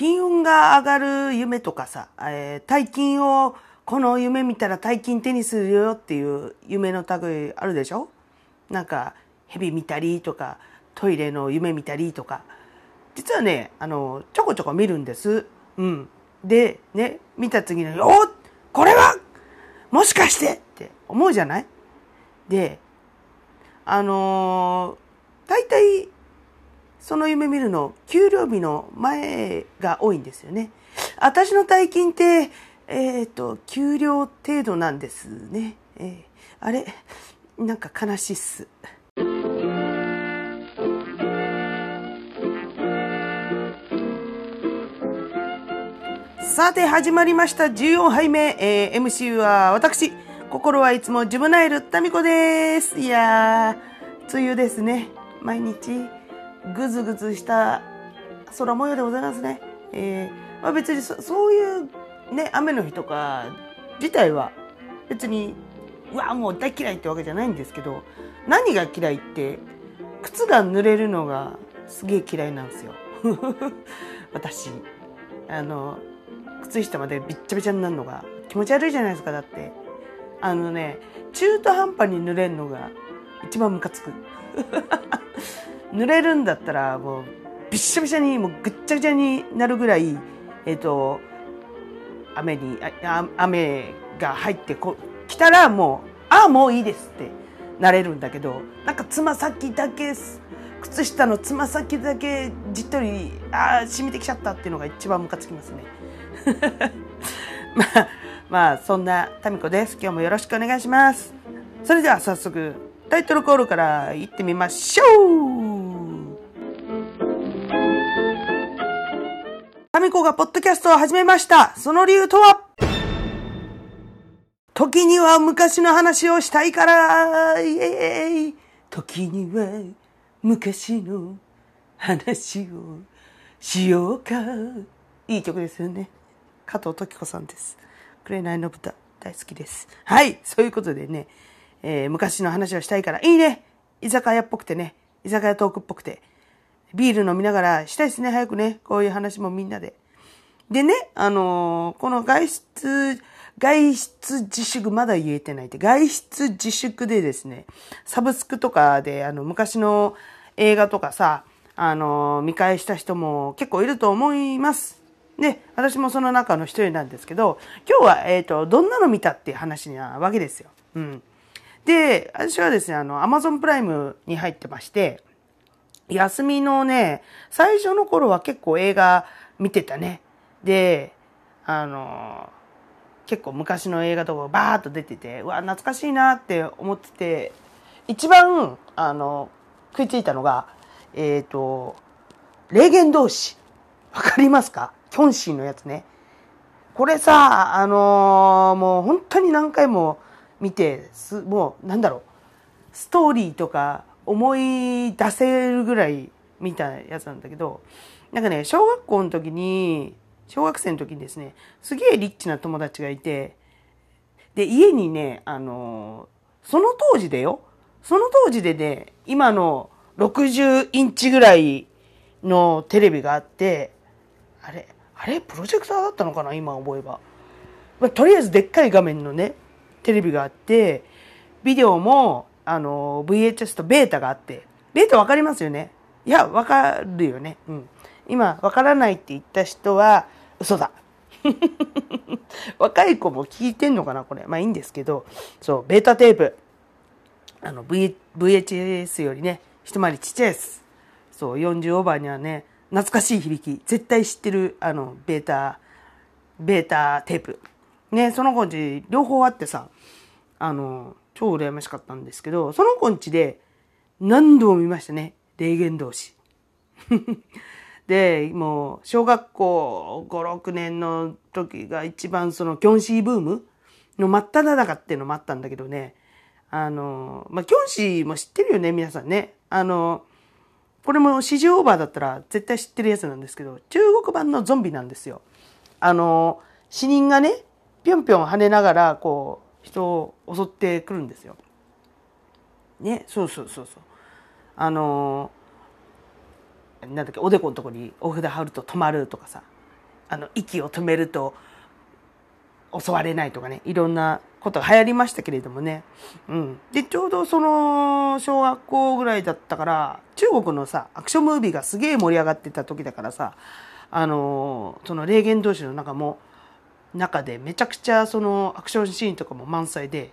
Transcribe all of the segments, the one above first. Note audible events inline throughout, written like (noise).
金運が上がる夢とかさ、えー、大金を、この夢見たら大金手にするよっていう夢の類あるでしょ？なんか、蛇見たりとか、トイレの夢見たりとか。実はね、あの、ちょこちょこ見るんです。うん。で、ね、見た次の、おこれはもしかしてって思うじゃない？で、あのー、大体、その夢見るの、給料日の前が多いんですよね。私の大金って、えっ、ー、と、給料程度なんですね。えー、あれ？なんか悲しいっす。さて始まりました。14杯目、えー、MC は私。心はいつもジュブナイルタミコです。いやー梅雨ですね。毎日。ぐずぐずした空模様でございますね。えー、まあ、別にそういうね雨の日とか自体は別にうわもう大嫌いってわけじゃないんですけど何が嫌いって靴が濡れるのがすげえ嫌いなんですよ。(laughs) 私。あの靴下までびっちゃびちゃになるのが気持ち悪いじゃないですかだって。あのね中途半端に濡れるのが一番ムカつく。(laughs) 濡れるんだったらもうびしゃびしゃにもうぐっちゃぐちゃになるぐらいえっ、ー、と雨にあ雨が入ってこ来たらもうああもういいですってなれるんだけどなんかつま先だけ靴下のつま先だけじっとりああ染みてきちゃったっていうのが一番ムカつきますね。(laughs) まあ、まあ、そんなタミコです。今日もよろしくお願いします。それでは早速、タイトルコールから行ってみましょうタミコがポッドキャストを始めました。その理由とは時には昔の話をしたいからイエイ時には昔の話をしようかいい曲ですよね。加藤時子さんです。紅の豚大好きです。はい。そういうことでね、えー、昔の話をしたいから、いいね居酒屋っぽくてね、居酒屋トークっぽくて、ビール飲みながらしたいですね、早くね。こういう話もみんなで。でね、あのー、この外出、外出自粛、まだ言えてないって、外出自粛でですね、サブスクとかで、あの、昔の映画とかさ、あの、見返した人も結構いると思います。で、私もその中の一人なんですけど、今日は、えっ、ー、と、どんなの見たっていう話なわけですよ。うん。で、私はですね、あの、アマゾンプライムに入ってまして、休みのね、最初の頃は結構映画見てたね。で、あの、結構昔の映画とかバーっと出てて、うわ、懐かしいなって思ってて、一番、あの、食いついたのが、えっ、ー、と、霊言同士。わかりますか？キョンシーのやつね。これさ、あのー、もう本当に何回も見て、す、もうなんだろう、ストーリーとか思い出せるぐらい見たやつなんだけど、なんかね、小学校の時に、小学生の時にですね、すげえリッチな友達がいて、で、家にね、あの、その当時でよ、その当時でね、今の60インチぐらいのテレビがあって、あれ、あれ？プロジェクターだったのかな？今思えば。まあ、とりあえずでっかい画面のね、テレビがあって、ビデオも、あの、VHS とベータがあって、ベータわかりますよね？いや、わかるよね。うん。今、わからないって言った人は、嘘だ。(laughs) 若い子も聞いてんのかなこれ。まあいいんですけど、そう、ベータテープ。あの、v、VHS よりね、一回りちっちゃいです。そう、40オーバーにはね、懐かしい響き。絶対知ってる、あの、ベータ、ベータテープ。ね、その子んち両方あってさ、あの、超羨ましかったんですけど、その子んちで何度も見ましたね。霊言同士。(laughs) で、もう、小学校5、6年の時が一番その、キョンシーブームの真っ只中っていうのもあったんだけどね。あの、まあ、キョンシーも知ってるよね、皆さんね。あの、これも四十オーバーだったら絶対知ってるやつなんですけど、中国版のゾンビなんですよ。あの、死人がね、ぴょんぴょん跳ねながら、こう、人を襲ってくるんですよ。ね、そうそうそうそう。あの、なんだっけ、おでこのとこにお札貼ると止まるとかさ。あの、息を止めると襲われないとかね、いろんなことが流行りましたけれどもね。うん。で、ちょうどその、小学校ぐらいだったから、中国のさ、アクションムービーがすげえ盛り上がってた時だからさ、あの、その霊言同士の中も、中でめちゃくちゃそのアクションシーンとかも満載で、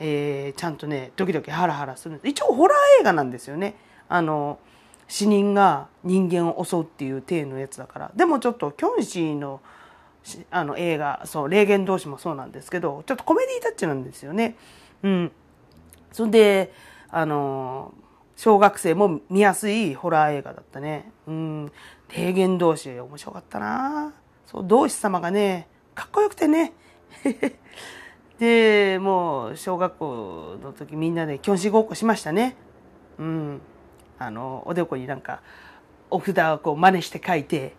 えー、ちゃんとね、ドキドキハラハラする。一応ホラー映画なんですよね。あの、死人が人間を襲うっていう体のやつだから。でもちょっと、キョンシーのあの映画、そう、霊言同士もそうなんですけど、ちょっとコメディタッチなんですよね。うん。そんで、あの、小学生も見やすいホラー映画だったね。うん。霊言同士、面白かったなそう、同志様がね、かっこよくてね。(laughs) で、もう、小学校の時みんなで教師ごっこしましたね。うん。あの、おでこになんか、お札をこう真似して書いて、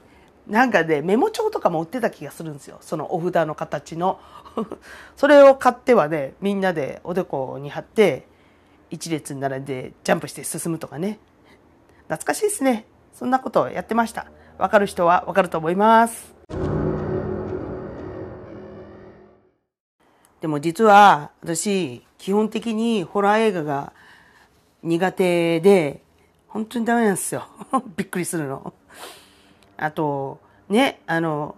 なんかで、メモ帳とかも売ってた気がするんですよ。そのお札の形の。(laughs) それを買ってはね、みんなでおでこに貼って、一列に並んでジャンプして進むとかね。懐かしいですね。そんなことをやってました。わかる人はわかると思います。でも実は私、基本的にホラー映画が苦手で、本当にダメなんですよ。(laughs) びっくりするの。あと、ね、あの、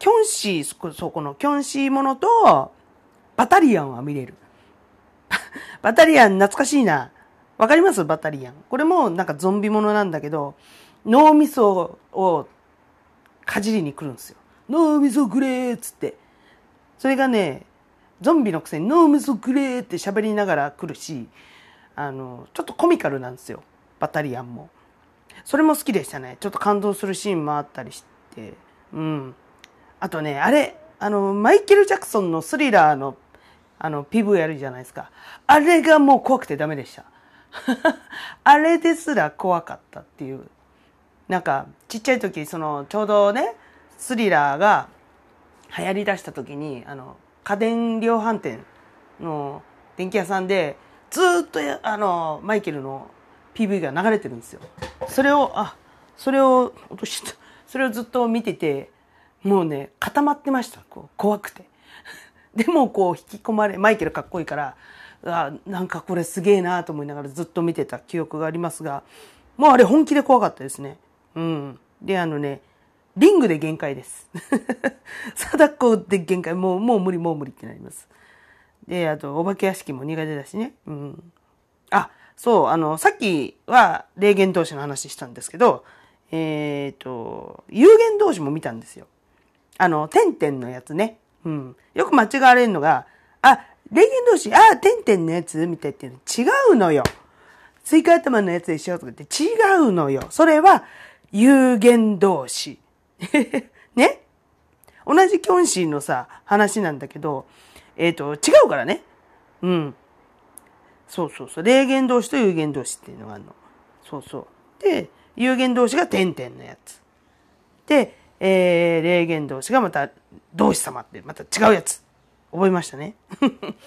キョンシー、そこのキョンシーものと、バタリアンは見れる。(laughs) バタリアン懐かしいな。わかります？バタリアン。これもなんかゾンビものなんだけど、脳みそをかじりに来るんですよ。脳みそくれーっつって。それがね、ゾンビのくせに脳みそくれーって喋りながら来るし、あの、ちょっとコミカルなんですよ。バタリアンも。それも好きでしたね。ちょっと感動するシーンもあったりして。うん。あとね、あれ、あの、マイケル・ジャクソンのスリラーの、あの、PV あるじゃないですか。あれがもう怖くてダメでした。(laughs) あれですら怖かったっていう。なんか、ちっちゃい時、その、ちょうどね、スリラーが流行り出した時に、あの、家電量販店の電気屋さんで、ずっとあの、マイケルの PV が流れてるんですよ。それを、あ、それを落とした。それをずっと見てて、もうね、固まってました。こう怖くて。(laughs) でもこう引き込まれ、マイケルかっこいいから、あなんかこれすげえなと思いながらずっと見てた記憶がありますが、もうあれ本気で怖かったですね。うん。で、あのね、リングで限界です。(laughs) 貞子で限界。もう、もう無理、もう無理ってなります。で、あと、お化け屋敷も苦手だしね。うん。あ、そう、あの、さっきは霊幻道士の話したんですけど、えっ、ー、と、幽幻道士も見たんですよ。あの、テンテンのやつね。うん。よく間違われるのが、あ、霊幻道士、あ、テンテンのやつみたいっていうの違うのよ。スイカ頭のやつでしょとかって違うのよ。それは幽幻道士。(laughs) ね？同じキョンシーのさ、話なんだけど、えっ、ー、と、違うからね。うん。そうそうそう。霊言同士と有言同士っていうのがあるの。そうそう。で、有言同士が点々のやつ。で、えー、霊言同士がまた同士様ってまた違うやつ。覚えましたね。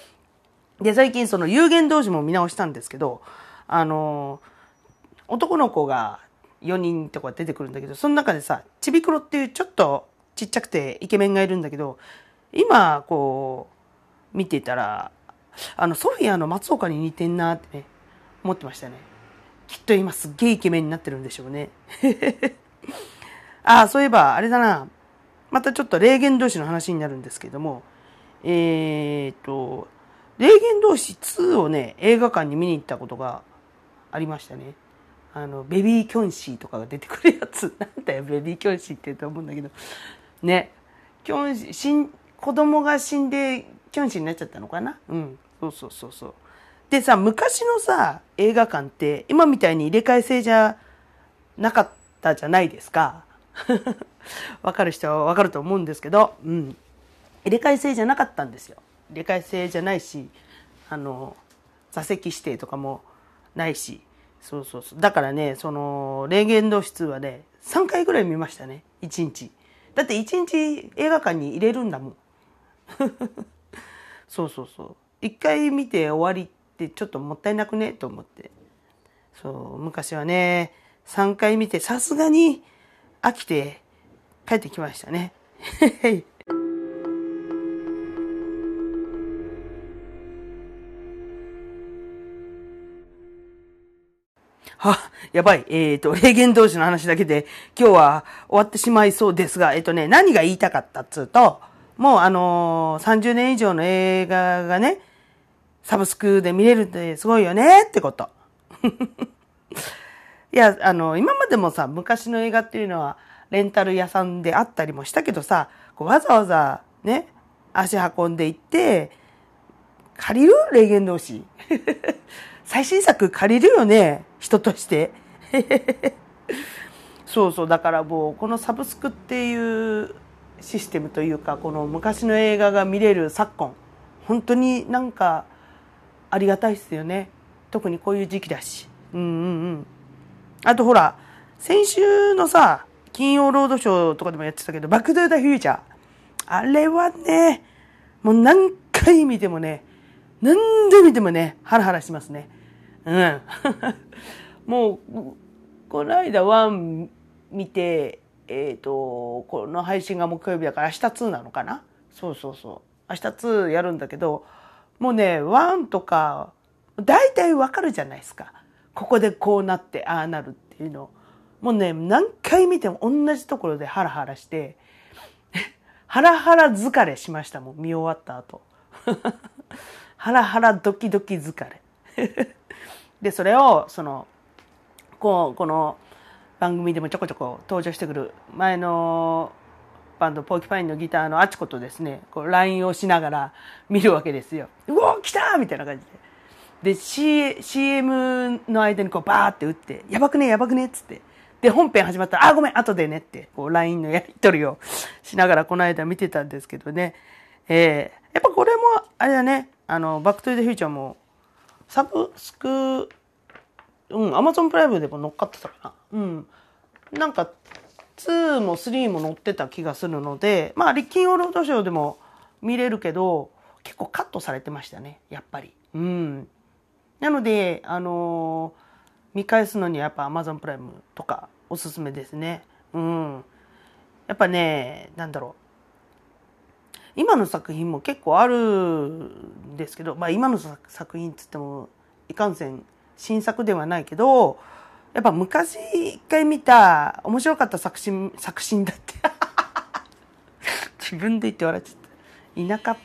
(laughs) で、最近その有言同士も見直したんですけど、あのー、男の子が4人とか出てくるんだけど、その中でさ、ちびくろっていうちょっとちっちゃくてイケメンがいるんだけど、今、こう、見てたら、あの、ソフィアの松岡に似てんなってね、思ってましたね。きっと今すっげえイケメンになってるんでしょうね。(laughs) ああ、そういえば、あれだな。またちょっと霊言同士の話になるんですけども、えー、っと、霊言同士2をね、映画館に見に行ったことがありましたね。あの、ベビーキョンシーとかが出てくるやつ。(laughs) なんだよ、ベビーキョンシーってと思うんだけど。ね。キョンシー、子供が死んで、キョンシーになっちゃったのかな？うん。そうそうそうそう。でさ、昔のさ、映画館って、今みたいに入れ替え制じゃなかったじゃないですか。(laughs) わかる人はわかると思うんですけど、うん。入れ替え制じゃなかったんですよ。入れ替え制じゃないし、あの、座席指定とかもないし、そうそうそう。だからね、その、霊言度室はね、3回ぐらい見ましたね。1日。だって1日映画館に入れるんだもん。(laughs) そうそうそう。一回見て終わりってちょっともったいなくねと思って。そう、昔はね、3回見てさすがに飽きて帰ってきましたね。(laughs) やばい。えっ、ー、と、(laughs) 霊言同士の話だけで今日は終わってしまいそうですが、えっ、ー、とね、何が言いたかったっつうと、もうあのー、30年以上の映画がね、サブスクで見れるってすごいよねってこと。(laughs) いや、あの、今までもさ、昔の映画っていうのは、レンタル屋さんであったりもしたけどさ、わざわざね、足運んで行って、借りる？霊言同士。(laughs) 最新作借りるよね？人として。(laughs) そうそう、だからもう、このサブスクっていうシステムというか、この昔の映画が見れる昨今、本当になんか、ありがたいっすよね。特にこういう時期だし。うんうんうん。あとほら、先週のさ、金曜ロードショーとかでもやってたけど、バックドゥーダフューチャー。あれはね、もう何回見てもね、何度見てもね、ハラハラしますね。うん。(laughs) もう、この間1見て、えっ、ー、と、この配信が木曜日だから明日2なのかな？そうそうそう。明日2やるんだけど、もうね、1とか、大体わかるじゃないですか。ここでこうなって、ああなるっていうの。もうね、何回見ても同じところでハラハラして、(laughs) ハラハラ疲れしましたもん、見終わった後。(laughs) ハラハラドキドキ疲れ。で、それを、その、こう、この番組でもちょこちょこ登場してくる前のバンド、ポーキパインのギターのあちことですね、こう、LINE をしながら (laughs) 見るわけですよ。うお来たみたいな感じで。で、C、CM の間にこうバーって打って、やばくねやばくねっつって。で、本編始まったら、あ、ごめん、後でねって、こう、LINE のやり取りをしながらこの間見てたんですけどね。えー、やっぱこれも、あれだね、あの、バックトゥーザフューチャーも、サブスクうん、アマゾンプライムでも乗っかってたかな。うん。なんか、2も3も載ってた気がするので、まあ、金曜ロードショーでも見れるけど、結構カットされてましたね、やっぱり。うん。なので、あのー、見返すのにやっぱアマゾンプライムとかおすすめですね。うん。やっぱね、なんだろう。今の作品も結構あるんですけど、まあ今の作品っつっても、いかんせん新作ではないけど、やっぱ昔一回見た面白かった作品、作品だって。(laughs) 自分で言って笑っちゃった。田舎、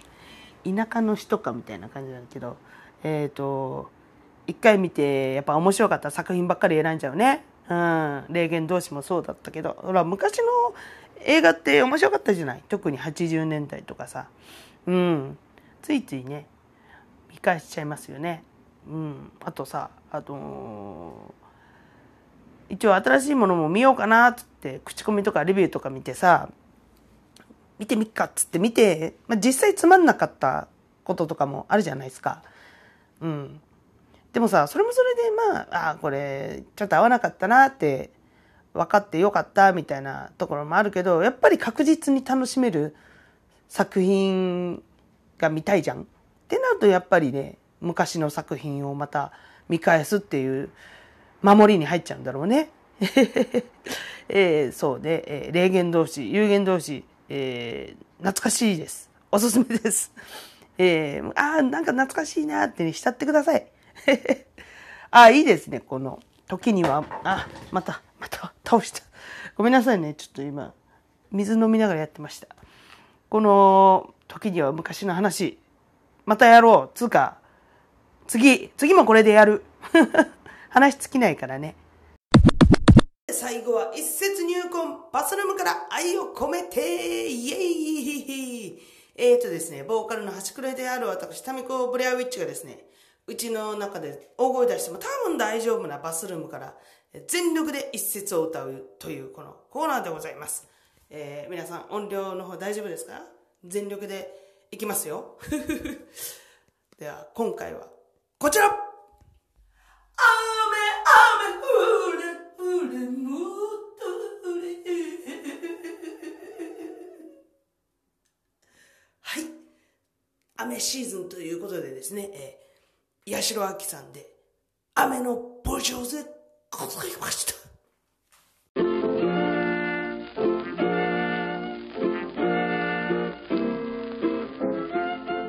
田舎の人かみたいな感じなんだけど、えっ、ー、と、一回見てやっぱ面白かった作品ばっかり選んじゃうね。うん。霊言同士もそうだったけど、ほら、昔の映画って面白かったじゃない？特に80年代とかさ。うん。ついついね、見返しちゃいますよね。うん。あとさ、あと、一応新しいものも見ようかなっつって口コミとかレビューとか見てさ見てみっかっつって見て、まあ、実際つまんなかったこととかもあるじゃないですか。うん。でもさそれもそれでまああこれちょっと合わなかったなって分かってよかったみたいなところもあるけどやっぱり確実に楽しめる作品が見たいじゃん。ってなるとやっぱりね昔の作品をまた見返すっていう守りに入っちゃうんだろうね。(laughs) えー、そうで、えー、霊言同士、有言同士、えー、懐かしいです。おすすめです。えー、ああ、なんか懐かしいなって、ね、慕ってください。(laughs) ああ、いいですね、この時には。あ、また、また倒した。ごめんなさいね、ちょっと今、水飲みながらやってました。この時には昔の話、またやろう。つうか、次、次もこれでやる。(laughs) 話尽きないからね。最後は一節入魂、バスルームから愛を込めて、イエイえーとですね、ボーカルの端くれである私、タミコ・ブレアウィッチがですね、うちの中で大声出しても多分大丈夫なバスルームから全力で一節を歌うというこのコーナーでございます。えー、皆さん音量の方大丈夫ですか？全力でいきますよ。(laughs) では今回はこちら雨雨降れ降れもっと降れはい雨シーズンということでですね、えー、八代亜紀さんで、雨の墓場でございました。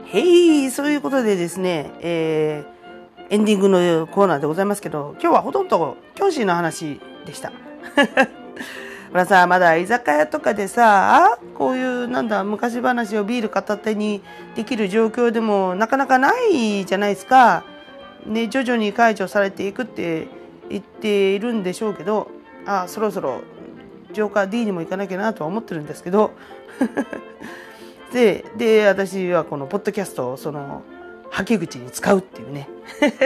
へい、そういうことでですね、えー、エンディングのコーナーでございますけど、今日はほとんど教師の話でした。ほらさ、まだ居酒屋とかでさ、こういうなんだ、昔話をビール片手にできる状況でもなかなかないじゃないですか。ね、徐々に解除されていくって言っているんでしょうけど、あ、そろそろジョーカー D にも行かなきゃなとは思ってるんですけど、(laughs) で、で、私はこのポッドキャストをその、はけ口に使うっていうね。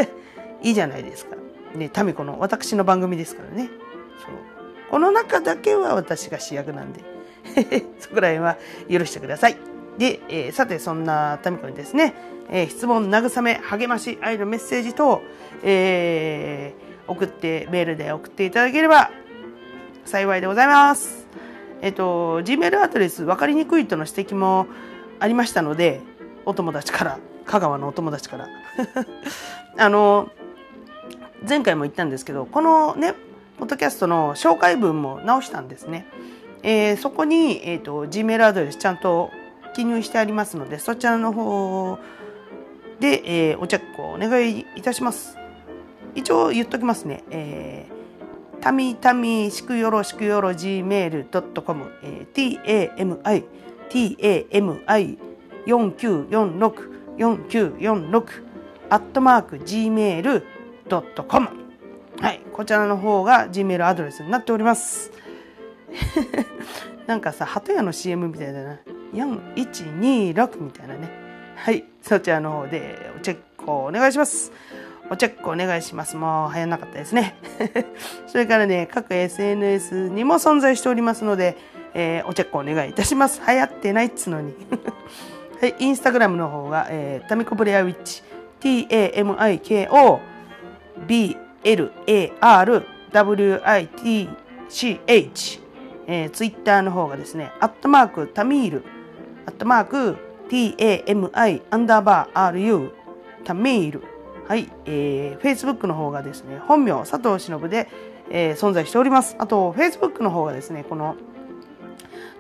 (laughs) いいじゃないですか。ね、タミコの私の番組ですからね。そう。この中だけは私が主役なんで。(laughs) そこら辺は許してください。で、えー、さて、そんなタミコにですね、えー、質問、慰め、励まし、愛のメッセージ等、えー、送って、メールで送っていただければ幸いでございます。えっと、Gmail アドレス分かりにくいとの指摘もありましたので、お友達から、香川のお友達から。(laughs) あの、前回も言ったんですけど、このね、ポッドキャストの紹介文も直したんですね。えー、そこに、えっ、ー、と、Gmail アドレスちゃんと記入してありますので、そちらの方で、えー、おチェックをお願いいたします。一応言っときますね。えーたみたみしくよろしくよろ gmail.com、えー、tami tami 4946 4946アットマーク gmail.com はい、こちらの方が gmail アドレスになっております。(laughs) なんかさ、鳩屋の CM みたいだな。4126みたいなね。はい、そちらの方でおチェックをお願いします。おチェックお願いします。もう流行んなかったですね。(laughs) それからね、各 SNS にも存在しておりますので、えー、おチェックお願いいたします。流行ってないっつのに。(laughs) はい、インスタグラムの方が、えー、タミコブレアウィッチ、t-a-m-i-k-o b LARWITCH、えー、ツイッターの方がですね、アットマークタミール、アットマーク t-a-m-i アンダーバー r-u タミールはい、えー、Facebook の方がですね、本名、佐藤忍で、えー、存在しております。あと、Facebook の方がですね、この、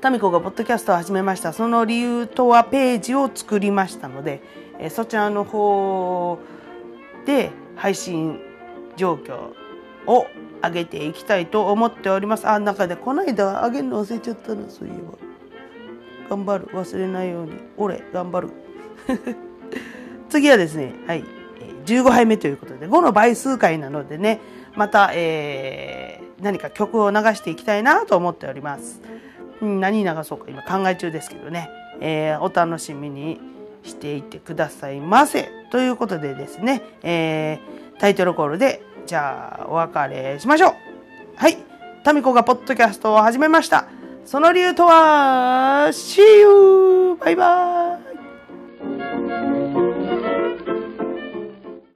タミコがポッドキャストを始めました。その理由とはページを作りましたので、えー、そちらの方で配信状況を上げていきたいと思っております。あ、中でこの間上げるの忘れちゃったな、そういえば。頑張る。忘れないように。俺、頑張る。(laughs) 次はですね、はい。15杯目ということで、5の倍数回なのでね、また、えー、何か曲を流していきたいなと思っております。何流そうか今考え中ですけどね、えー、お楽しみにしていてくださいませ。ということでですね、えー、タイトルコールで、じゃあお別れしましょう。はい。タミコがポッドキャストを始めました。その理由とは、See you! バイバーイ